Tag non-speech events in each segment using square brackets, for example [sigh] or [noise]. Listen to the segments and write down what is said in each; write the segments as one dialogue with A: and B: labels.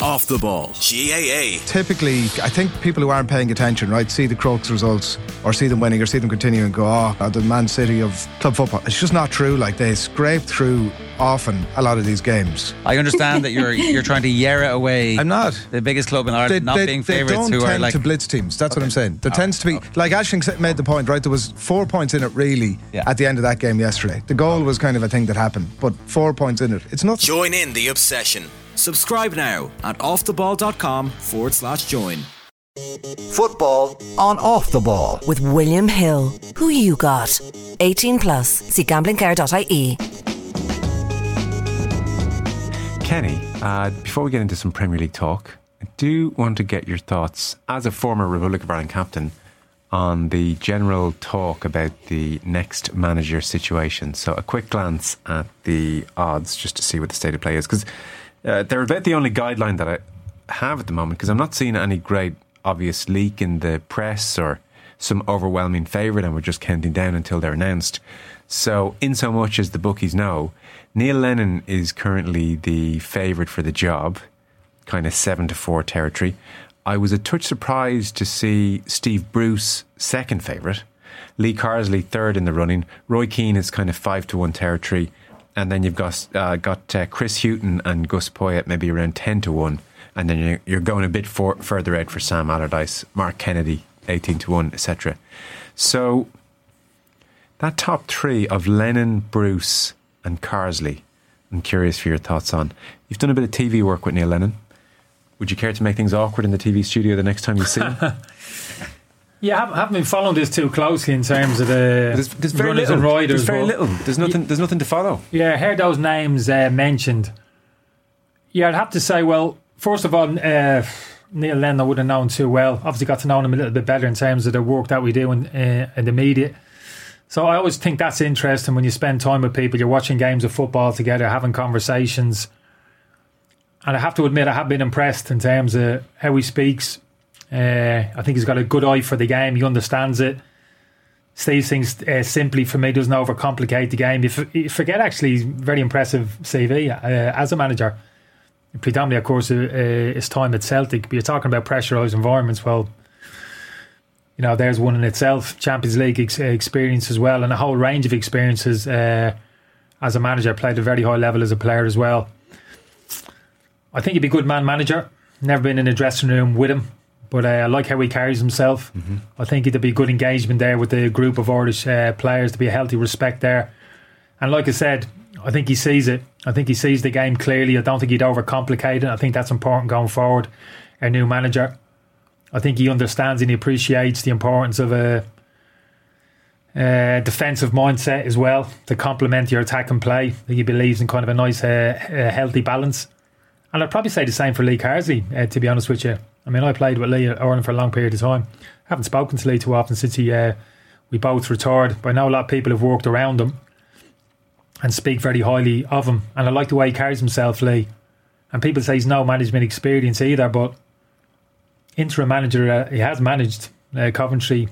A: Off the ball. GAA.
B: Typically, I think people who aren't paying attention, right, see the Crokes results or see them winning or see them continue and go, oh, uh, the Man City of club football. It's just not true. Like they scrape through often a lot of these games.
C: I understand that you're you're trying to year it away. [laughs]
B: I'm not.
C: The biggest club in Ireland
B: They,
C: not
B: they-
C: being
B: they
C: favourites
B: don't
C: who
B: tend
C: are like
B: to blitz teams. That's what I'm saying. There oh, tends to be, like Ashling said- made the point, right? There was four points in it really
C: Yeah.
B: at the end of that game yesterday. The goal was kind of a thing that happened, but four points in it. It's not.
A: Join in the obsession. Subscribe now at offtheball.com forward slash join.
D: Football on off the ball.
E: with William Hill. Who you got? 18 plus. See gamblingcare.ie.
F: Kenny, uh, before we get into some Premier League talk, I do want to get your thoughts as a former Republic of Ireland captain on the general talk about the next manager situation. So, a quick glance at the odds just to see what the state of play is, because uh, they're about the only guideline that I have at the moment, because I'm not seeing any great obvious leak in the press or some overwhelming favourite, and we're just counting down until they're announced. So, in so much as the bookies know, Neil Lennon is currently the favourite for the job, kind of seven to four territory. I was a touch surprised to see Steve Bruce second favourite, Lee Carsley third in the running, Roy Keane is kind of five to one territory, and then you've got uh, got uh, Chris Hughton and Gus Poyet maybe around ten to one, and then you're, you're going a bit for, further out for Sam Allardyce, Mark Kennedy eighteen to one, etc. So that top three of Lennon, Bruce, and Carsley, I'm curious for your thoughts on. You've done a bit of TV work with Neil Lennon. Would you care to make things awkward in the TV studio the next time you see him? [laughs]
G: Yeah, I haven't, been following this too closely in terms of the
F: There's, there's very
G: runners
F: little.
G: and riders.
F: there's very little. There's nothing. There's nothing to follow.
G: Yeah, I heard those names uh, mentioned. Yeah, I'd have to say, well, first of all, uh, Neil Lennon I would have known too well. Obviously, got to know him a little bit better in terms of the work that we do in, uh, in the media. So I always think that's interesting when you spend time with people. You're watching games of football together, having conversations. And I have to admit, I have been impressed in terms of how he speaks. Uh, I think he's got a good eye for the game. He understands it. Stays things uh, simply for me, doesn't overcomplicate the game. You, f- you forget actually, very impressive CV uh, as a manager. Predominantly, of course, uh, uh, his time at Celtic. But you're talking about pressurised environments. Well, you know, there's one in itself. Champions League ex- experience as well, and a whole range of experiences uh, as a manager. Played a very high level as a player as well. I think he'd be a good man manager. Never been in a dressing room with him, but uh, I like how he carries himself. I think it'd be good engagement there with the group of Irish uh, players to be a healthy respect there. And like I said, I think he sees it. I think he sees the game clearly. I don't think he'd overcomplicate it. I think that's important going forward. A new manager. I think he understands and he appreciates the importance of a, a defensive mindset as well to complement your attack and play. I think he believes in kind of a nice, uh, uh, healthy balance. And I'd probably say the same for Lee Carsley, uh, to be honest with you. I mean, I played with Lee at Ireland for a long period of time. I haven't spoken to Lee too often since he uh, we both retired, but I know a lot of people have worked around him and speak very highly of him. And I like the way he carries himself, Lee. And people say he's no management experience either, but interim manager, uh, he has managed uh, Coventry,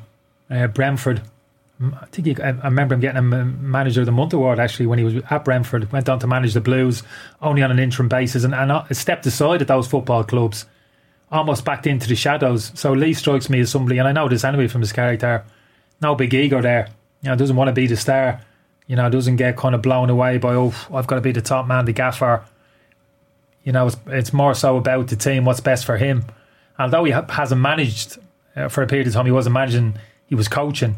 G: uh, Brentford. I think he, I remember him getting a manager of the month award actually when he was at Brentford. Went on to manage the Blues only on an interim basis and, and stepped aside at those football clubs, almost backed into the shadows. So Lee strikes me as somebody, and I know this anyway from his character. No big ego there. You know, doesn't want to be the star. You know, doesn't get kind of blown away by oh, I've got to be the top man, the gaffer. You know, it's, it's more so about the team, what's best for him. And Although he ha- hasn't managed uh, for a period of time, he wasn't managing, he was coaching.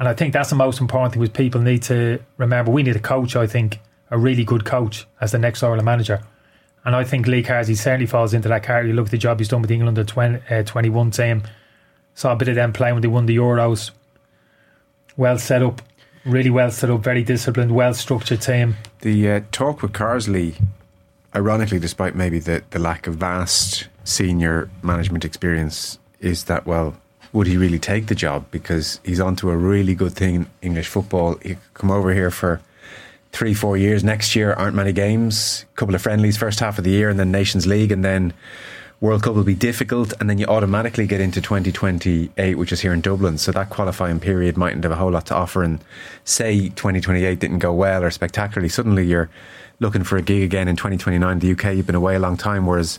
G: And I think that's the most important thing, which people need to remember. We need a coach, I think, a really good coach as the next Ireland manager. And I think Lee Carsley certainly falls into that category. Look at the job he's done with the England under 20, uh, 21 team. Saw a bit of them playing when they won the Euros. Well set up, really well set up, very disciplined, well structured team.
F: The uh, talk with Carsley, ironically, despite maybe the, the lack of vast senior management experience, is that, well, would he really take the job? Because he's onto a really good thing in English football. He could come over here for three, four years. Next year aren't many games, a couple of friendlies first half of the year, and then Nations League, and then World Cup will be difficult, and then you automatically get into 2028, which is here in Dublin. So that qualifying period mightn't have a whole lot to offer. And say 2028 didn't go well or spectacularly, suddenly you're looking for a gig again in 2029 in the UK. You've been away a long time, whereas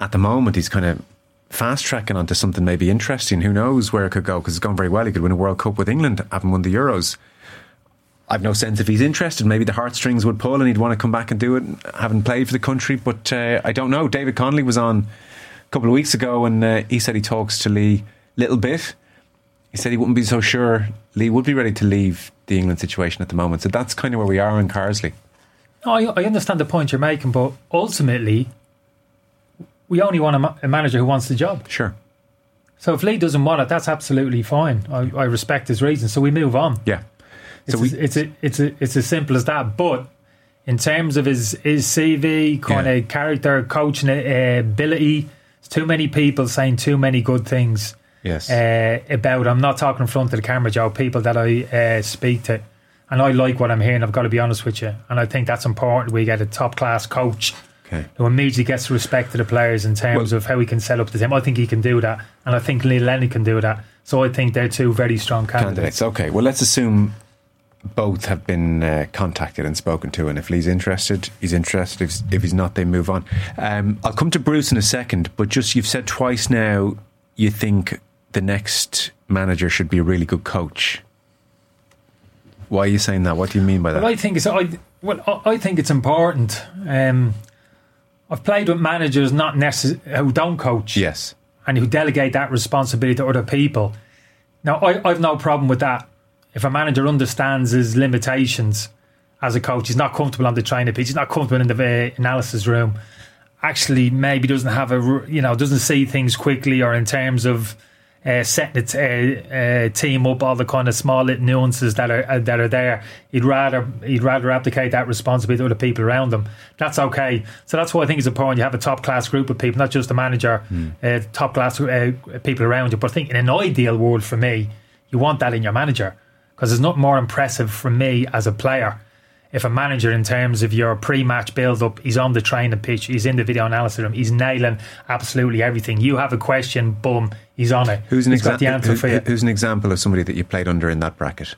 F: at the moment he's kind of fast tracking onto something maybe interesting. Who knows where it could go because it's gone very well. He could win a World Cup with England, having won the Euros. I've no sense if he's interested. Maybe the heartstrings would pull and he'd want to come back and do it, having played for the country. But uh, I don't know. David Connolly was on a couple of weeks ago and uh, he said he talks to Lee a little bit. He said he wouldn't be so sure Lee would be ready to leave the England situation at the moment. So that's kind of where we are in Carsley.
G: No, I, I understand the point you're making, but ultimately, we only want a, ma- a manager who wants the job.
F: Sure.
G: So if Lee doesn't want it, that's absolutely fine. I, I respect his reasons. So we move on.
F: Yeah.
G: It's,
F: So we-
G: as, it's, a, it's, a, it's as simple as that. But in terms of his, his CV, kind
F: Yeah.
G: of character, coaching uh, ability, there's too many people saying too many good things
F: Yes.
G: uh, about. I'm not talking in front of the camera, Joe. People that I uh, speak to, and I like what I'm hearing. I've got to be honest with you, and I think that's important. We get a top class coach
F: okay.
G: who immediately gets respect to the players in terms
F: Well-
G: of how he can set up the team. I think he can do that, and I think Lee Lennon can do that. So I think they're two very strong candidates.
F: Candidates. Okay. Well, let's assume both have been uh, contacted and spoken to, and if Lee's interested, he's interested. If, if he's not, they move on. Um, I'll come to Bruce in a second, but just you've said twice now you think the next manager should be a really good coach. Why are you saying that? What do you mean by that?
G: Well, I think it's I well I- think it's important. Um, I've played with managers not necess- who don't coach.
F: yes.
G: and who delegate that responsibility to other people. Now, I, I've no problem with that. If a manager understands his limitations as a coach, he's not comfortable on the training pitch, he's not comfortable in the uh, analysis room. Actually, maybe doesn't have a you know doesn't see things quickly, or in terms of uh, setting its uh, uh, team up, all the kind of small little nuances that are uh, that are there. He'd rather he'd rather abdicate that responsibility to other people around him. That's okay. So that's why I think it's important. You have a top class group of people, not just the manager, uh, top class uh, people around you. But I think in an ideal world for me, you want that in your manager because there's not more impressive for me as a player. If a manager, in terms of your pre-match build-up, he's on the training pitch, he's in the video analysis room, he's nailing absolutely everything. You have a question, boom, he's on it.
F: Who's an
G: He's got the
F: example?
G: answer for you.
F: who's an example of somebody that you played under in that bracket?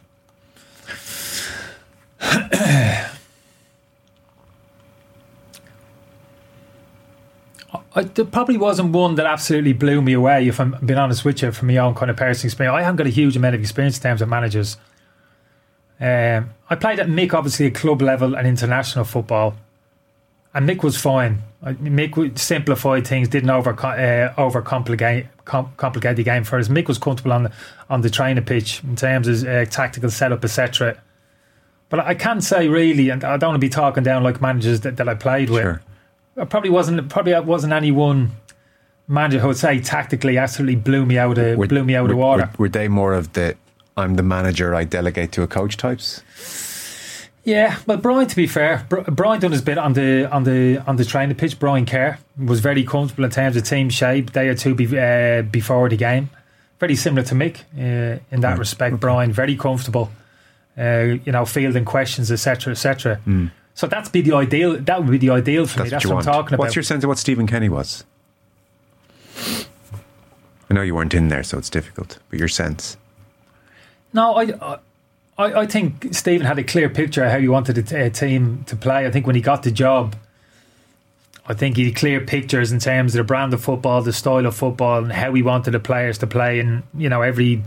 G: I, there probably wasn't one that absolutely blew me away, if I'm being honest with you, from my own kind of personal experience. I haven't got a huge amount of experience in terms of managers. Um, I played at Mick, obviously, at club level and international football. And Mick was fine. Mick simplified things, didn't over uh, overcomplicate com- complicate the game for us. Mick was comfortable on the, on the training pitch in terms of uh, tactical setup, etc. But I can't say really, and I don't want to be talking down like managers that, that I played with.
F: Sure.
G: I probably wasn't probably wasn't any one manager who would say tactically absolutely blew me out of
F: Were-
G: blew me out of the water.
F: Were, were they more of the I'm the manager, I delegate to a coach types?
G: Yeah, well, Brian. To be fair, Brian done his bit on the on the on the training pitch. Brian Kerr was very comfortable in terms of team shape. Day or two be, uh, before the game, very similar to Mick uh, in that
F: Right,
G: respect. Brian very comfortable, uh, you know, fielding questions, etc., etc. So that's be the ideal. That would be the ideal for me.
F: Hmm. That's,
G: That's
F: what
G: what I'm talking about.
F: What's your sense of what Stephen Kenny was? I know you weren't in there, so it's difficult. But your sense,
G: No, I, I, I think Stephen had a clear picture of how he wanted the uh, team to play. I think when he got the job, I think he had clear pictures in terms of the brand of football, the style of football, and how he wanted the players to play in you know every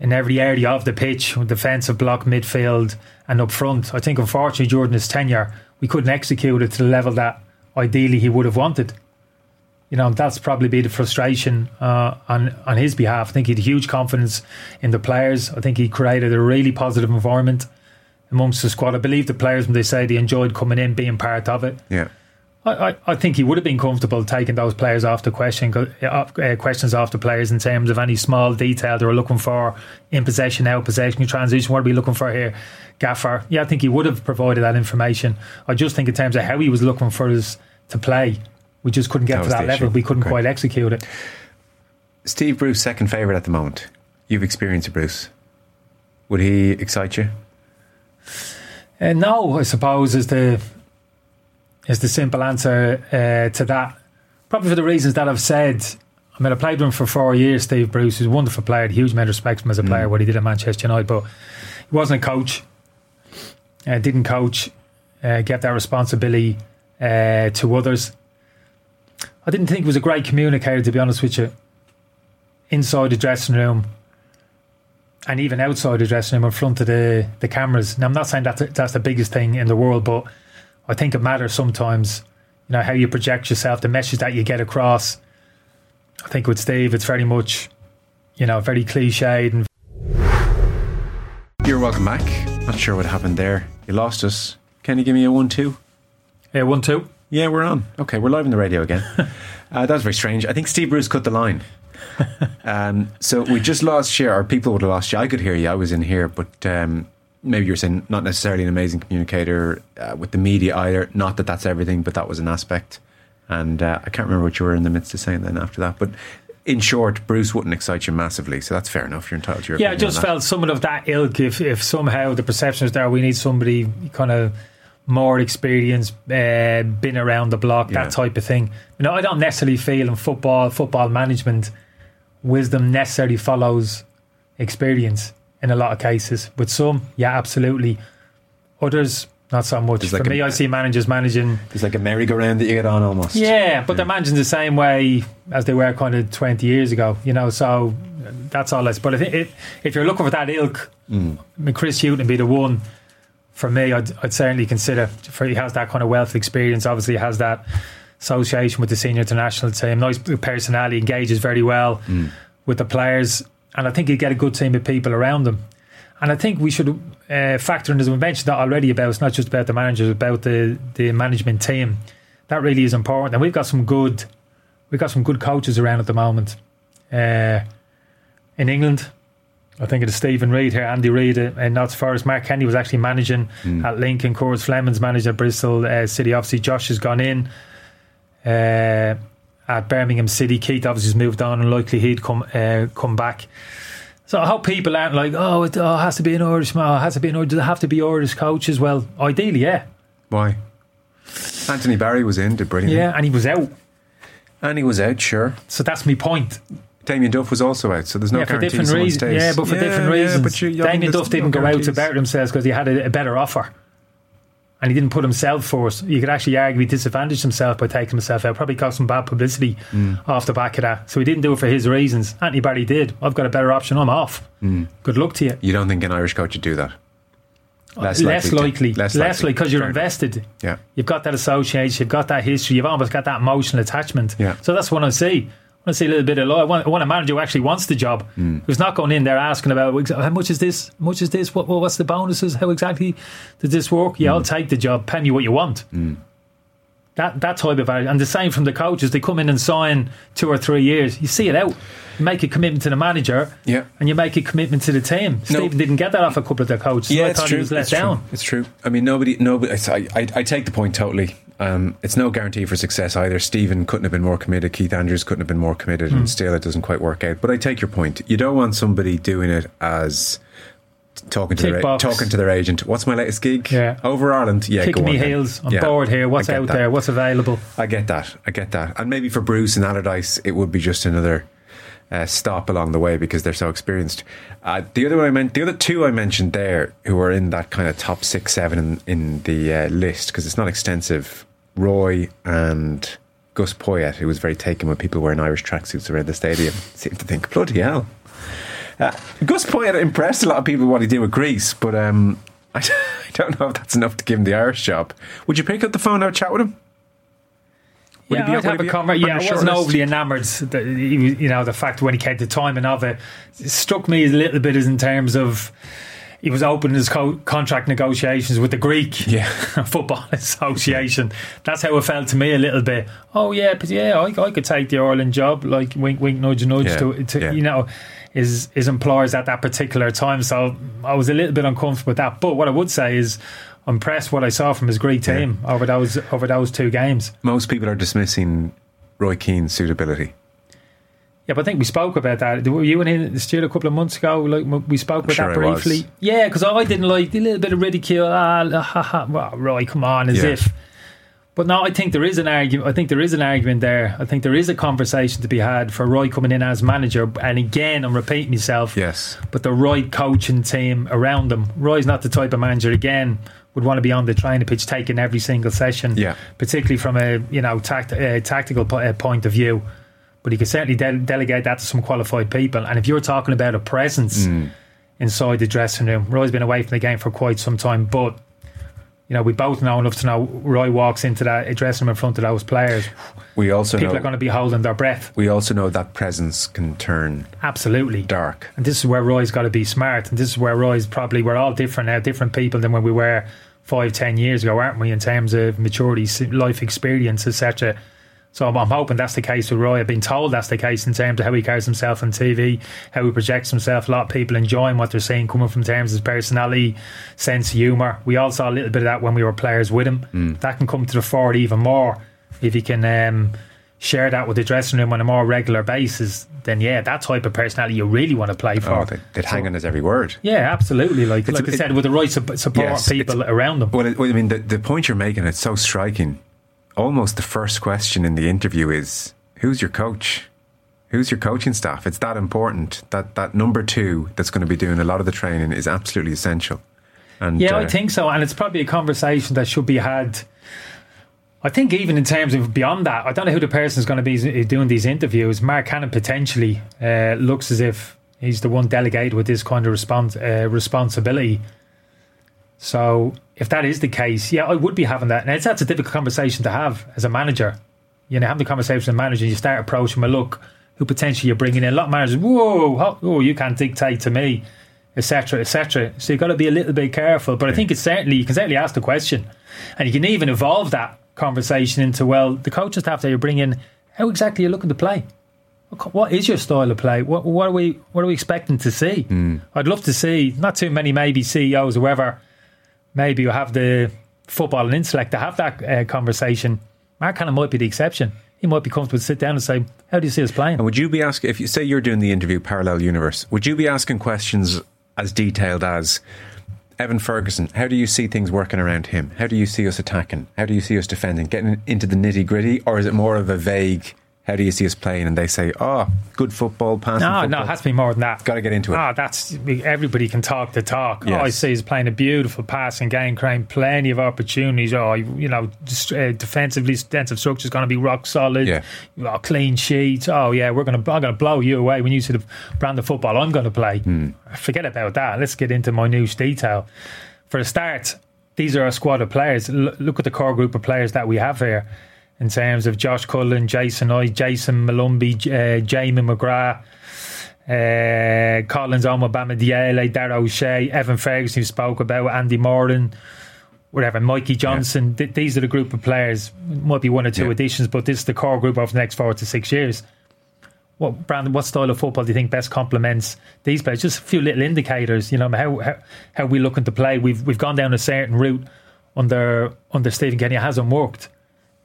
G: in every area of the pitch, defensive block, midfield, and up front. I think unfortunately during his tenure, we couldn't execute it to the level that ideally he would have wanted. You know, that's probably be the frustration uh, on on his behalf. I think he had huge confidence in the players. I think he created a really positive environment amongst the squad. I believe the players, when they say they enjoyed coming in, being part of it.
F: yeah.
G: I, I, I think he would have been comfortable taking those players off the question, uh, questions off the players in terms of any small detail they were looking for in possession, out possession, transition. What are we looking for here, Gaffer? Yeah, I think he would have provided that information. I just think in terms of how he was looking for us to play, we just couldn't get
F: That
G: to that level.
F: issue.
G: We couldn't quite execute it.
F: Steve Bruce, second favourite at the moment. You've experienced Bruce. Would he excite you?
G: Uh, no, I suppose is the is the simple answer uh, to that. Probably for the reasons that I've said. I mean, I played with him for four years. Steve Bruce, he's a wonderful player. Huge amount of respect for him as a
F: Mm.
G: player. What he did at Manchester United, but he wasn't a coach. Uh, didn't coach. uh, get that responsibility uh, to others. I didn't think he was a great communicator, to be honest with you. Inside the dressing room, and even outside the dressing room in front of the, the cameras. Now, I'm not saying that that's the biggest thing in the world, but I think it matters sometimes. You know how you project yourself, the message that you get across. I think with Steve, it's very much, you know, very cliched and
F: You're welcome back. Not sure what happened there. You lost us. Can you give me a one-two?
G: yeah, one two.
F: Yeah, we're on. Okay, we're live on the radio again. [laughs] uh, that was very strange. I think Steve Bruce cut the line. [laughs] um, so we just lost you, or people would have lost you. I could hear you. I was in here, but um, maybe you're saying not necessarily an amazing communicator uh, with the media either. Not that that's everything, but that was an aspect. And uh, I can't remember what you were in the midst of saying then after that. But in short, Bruce wouldn't excite you massively, so that's fair enough. You're entitled to your
G: Yeah, I just felt someone of that ilk. If if somehow the perception is there, we need somebody kind of more experience, uh, been around the block,
F: Yeah.
G: that type of thing. You know, I don't necessarily feel in football, football management, wisdom necessarily follows experience in a lot of cases. With some, yeah, absolutely. Others, not so much. For
F: like a-
G: me, I see managers managing.
F: It's like a merry-go-round that you get on almost.
G: Yeah, but they're managing the same way as they were kind of 20 years ago, you know, so that's all that's. But I think it, if you're looking for that ilk,
F: Mm.
G: I mean, Chris Hughton would be the one for me. I'd, I'd certainly consider. For he has that kind of wealth of experience. Obviously, he has that association with the senior international team. Nice personality, engages very well
F: Mm.
G: with the players, and I think he'd get a good team of people around him. And I think we should uh, factor in, as we mentioned that already, about it's not just about the managers, about the the management team. That really is important, and we've got some good, we've got some good coaches around at the moment. Uh, in England, I think it is Stephen Reid here, Andy Reid, uh, and Notts Forest. Mark Kenny was actually managing at Lincoln. Course Fleming's managed at Bristol uh, City. Obviously, Josh has gone in uh, at Birmingham City. Keith obviously has moved on, and likely he'd come uh, come back. So I hope people aren't like, oh, it, oh, has to be an Irish man. Oh, it has to be an Irish. Does it have to be Irish coaches? Well, ideally, yeah,
F: Why? Anthony Barry was in, did brilliant.
G: yeah, and he was out.
F: And he was out, sure.
G: So that's my point.
F: Damien Duff was also out, so there's no
G: yeah, for
F: guarantee
G: different
F: someone
G: reasons.
F: stays.
G: Yeah, but for different
F: yeah,
G: reasons.
F: but you- you-
G: Damien Duff didn't
F: no
G: go out better himself because he had a, a better offer. And he didn't put himself first. You could actually argue he disadvantaged himself by taking himself out. Probably got some bad publicity
F: Mm.
G: off the back of that. So he didn't do it for his reasons. Anthony Barry did. I've got a better option. I'm off.
F: Mm.
G: Good luck to you.
F: You don't think an Irish coach would do that? Less
G: Less
F: likely to- less
G: Less
F: likely.
G: likely because you're invested.
F: Yeah.
G: You've got that association. You've got that history. You've almost got that emotional attachment.
F: Yeah.
G: So that's what I see. I want to see a little bit of law. I want, I want a manager who actually wants the job,
F: Hmm.
G: who's not going in there asking about how much is this, how much is this, what, what what's the bonuses, how exactly does this work? Yeah, I'll
F: Hmm.
G: take the job. Pay me what you want. That that type of and the same from the coaches. They come in and sign two or three years. You see it out. You make a commitment to the manager,
F: Yeah.
G: and you make a commitment to the team. Stephen didn't get that off a couple of the coaches. so I thought he was let
F: it's
G: down.
F: True. It's true. I mean, nobody, nobody. I, I, I take the point totally. Um, it's no guarantee for success either. Stephen couldn't have been more committed. Keith Andrews couldn't have been more committed,
G: Hmm.
F: and still it doesn't quite work out. But I take your point. You don't want somebody doing it as talking to
G: Tick
F: their
G: box.
F: talking to their agent. What's my latest gig?
G: Yeah.
F: over Ireland. Yeah,
G: Kicking
F: go
G: me
F: on then.
G: heels. I'm
F: Yeah,
G: bored here. What's out
F: that.
G: there? What's available?
F: I get that. I get that. And maybe for Bruce and Allardyce, it would be just another uh, stop along the way because they're so experienced. Uh, the other one I meant, the other two I mentioned there, who are in that kind of top six, seven in, in the uh, list because it's not extensive. Roy and Gus Poyet, who was very taken when people wearing Irish tracksuits around the stadium, [laughs] seemed to think, bloody hell. Uh, Gus Poyet impressed a lot of people what he did with Greece, but um, [laughs] I, don't know if that's enough to give him the Irish job. Would you pick up the phone and chat with him? Would
G: yeah,
F: he be-
G: I'd have a comment. Yeah, I wasn't
F: shortlist?
G: overly enamoured. that he was- You know, the fact when he came to timing of it, it struck me a little bit as in terms of he was opening his co- contract negotiations with the Greek
F: Yeah. [laughs]
G: Football Association. That's how it felt to me a little bit. Oh yeah, but yeah, I, I could take the Ireland job. Like wink, wink, nudge, nudge.
F: Yeah,
G: To, to
F: yeah.
G: you know, his his employers at that particular time. So I was a little bit uncomfortable with that. But what I would say is. I'm impressed what I saw from his Greek team over those over those two games.
F: Most people are dismissing Roy Keane's suitability.
G: Yeah, but I think we spoke about that. Were you in the studio a couple of months ago? Like we spoke about
F: sure
G: that briefly. Yeah, because I didn't like a little bit of ridicule. Ah, ha, ha. Well, right, come on, as
F: Yeah.
G: if. But no, I think there is an argument. I think there is an argument there. I think there is a conversation to be had for Roy coming in as manager. And again, I'm repeating myself.
F: Yes.
G: But the right coaching team around him. Roy's not the type of manager. Again, would want to be on the training pitch taking every single session,
F: Yeah.
G: particularly from a you know tact, uh, tactical uh, point of view. But he could certainly de- delegate that to some qualified people. And if you're talking about a presence inside the dressing room, Roy's been away from the game for quite some time, but you know we both know enough to know Roy walks into that dressing room in front of those players.
F: We also
G: People
F: know
G: are going to be holding their breath.
F: we also know that presence can turn
G: Absolutely.
F: dark.
G: And this is where Roy's got to be smart. And this is where Roy's probably, we're all different now, different people than when we were five, ten years ago, aren't we, in terms of maturity, life experience, etc. So I'm, I'm hoping that's the case with Roy. I've been told that's the case in terms of how he carries himself on TV, how he projects himself. A lot of people enjoying what they're seeing coming from terms of his personality, sense of humour. We all saw a little bit of that when we were players with him. That can come to the fore even more if he can um, share that with the dressing room on a more regular basis. Then yeah, that type of personality you really want to play for.
F: Oh, they, they'd hang on his every word.
G: Yeah, absolutely. Like
F: It's
G: like I said, with the right su- support
F: Yes,
G: people around them.
F: Well, it, well, I mean, the, the point you're making, it's so striking. Almost the first question in the interview is, who's your coach? Who's your coaching staff? It's that important. That that number two that's going to be doing a lot of the training is absolutely essential. And
G: yeah,
F: uh,
G: I think so, and it's probably a conversation that should be had. I think even in terms of beyond that, I don't know who the person is going to be doing these interviews. Marc Canham potentially uh, looks as if he's the one delegated with this kind of respons- uh, responsibility. So if that is the case, yeah, I would be having that. Now, it's, that's a difficult conversation to have as a manager. You know, having the conversation with a manager, you start approaching, well, look, who potentially you're bringing in. A lot of managers, whoa, oh, you can't dictate to me, etc., etc. So you've got to be a little bit careful. But I think it's certainly, you can certainly ask the question. And you can even evolve that conversation into, well, the coaching staff that you're bringing, how exactly are you looking to play? What is your style of play? What, what are we what are we expecting to see? Hmm. I'd love to see not too many maybe CEOs or whoever maybe you have the football and intellect to have that uh, conversation. Marc Canham might be the exception. He might be comfortable to sit down and say, "How do you see us playing?"
F: And would you be asking if you say you're doing the interview parallel universe? Would you be asking questions as detailed as Evan Ferguson? How do you see things working around him? How do you see us attacking? How do you see us defending? Getting into the nitty gritty, or is it more of a vague? How do you see us playing? And they say, "Oh, good football, passing
G: No,
F: football."
G: no, it has to be more than that.
F: Got to get into it.
G: Oh, that's everybody can talk the talk.
F: Yes.
G: Oh, I see he's playing a beautiful passing game, creating plenty of opportunities. Oh, you know, just, uh, defensively, defensive structure is going to be rock solid.
F: Yeah.
G: Oh, clean sheets. Oh yeah, we're going to I'm going to blow you away when you see the brand of football I'm going to play.
F: Hmm.
G: Forget about that. Let's get into my minute detail. For a start, these are our squad of players. L- look at the core group of players that we have here. In terms of Josh Cullen, Jason I, Jayson Molumby, uh, Jamie McGrath, uh, Collins, Omobama Diele, Dara O'Shea, Evan Ferguson, who spoke about, Andy Moran, whatever, Mikey Johnston. Th- these are the group of players. Might be one or two
F: Yeah.
G: additions, but this is the core group over the next four to six years. What Brandon? What style of football do you think best complements these players? Just a few little indicators. You know how how, how we looking to play. We've we've gone down a certain route under under Stephen Kenny. It hasn't worked.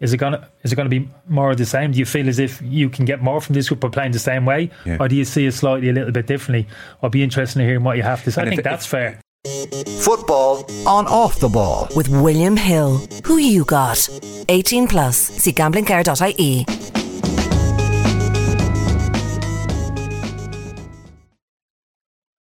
G: Is it gonna is it gonna be more of the same? Do you feel as if you can get more from this group by playing the same way,
F: Yeah.
G: or do you see it slightly a little bit differently? I'd be interested in hearing what you have to say. I
F: And if-
G: think that's fair.
D: Football on off the ball.
E: With William Hill. Who you got? 18 plus. See gamblingcare.ie.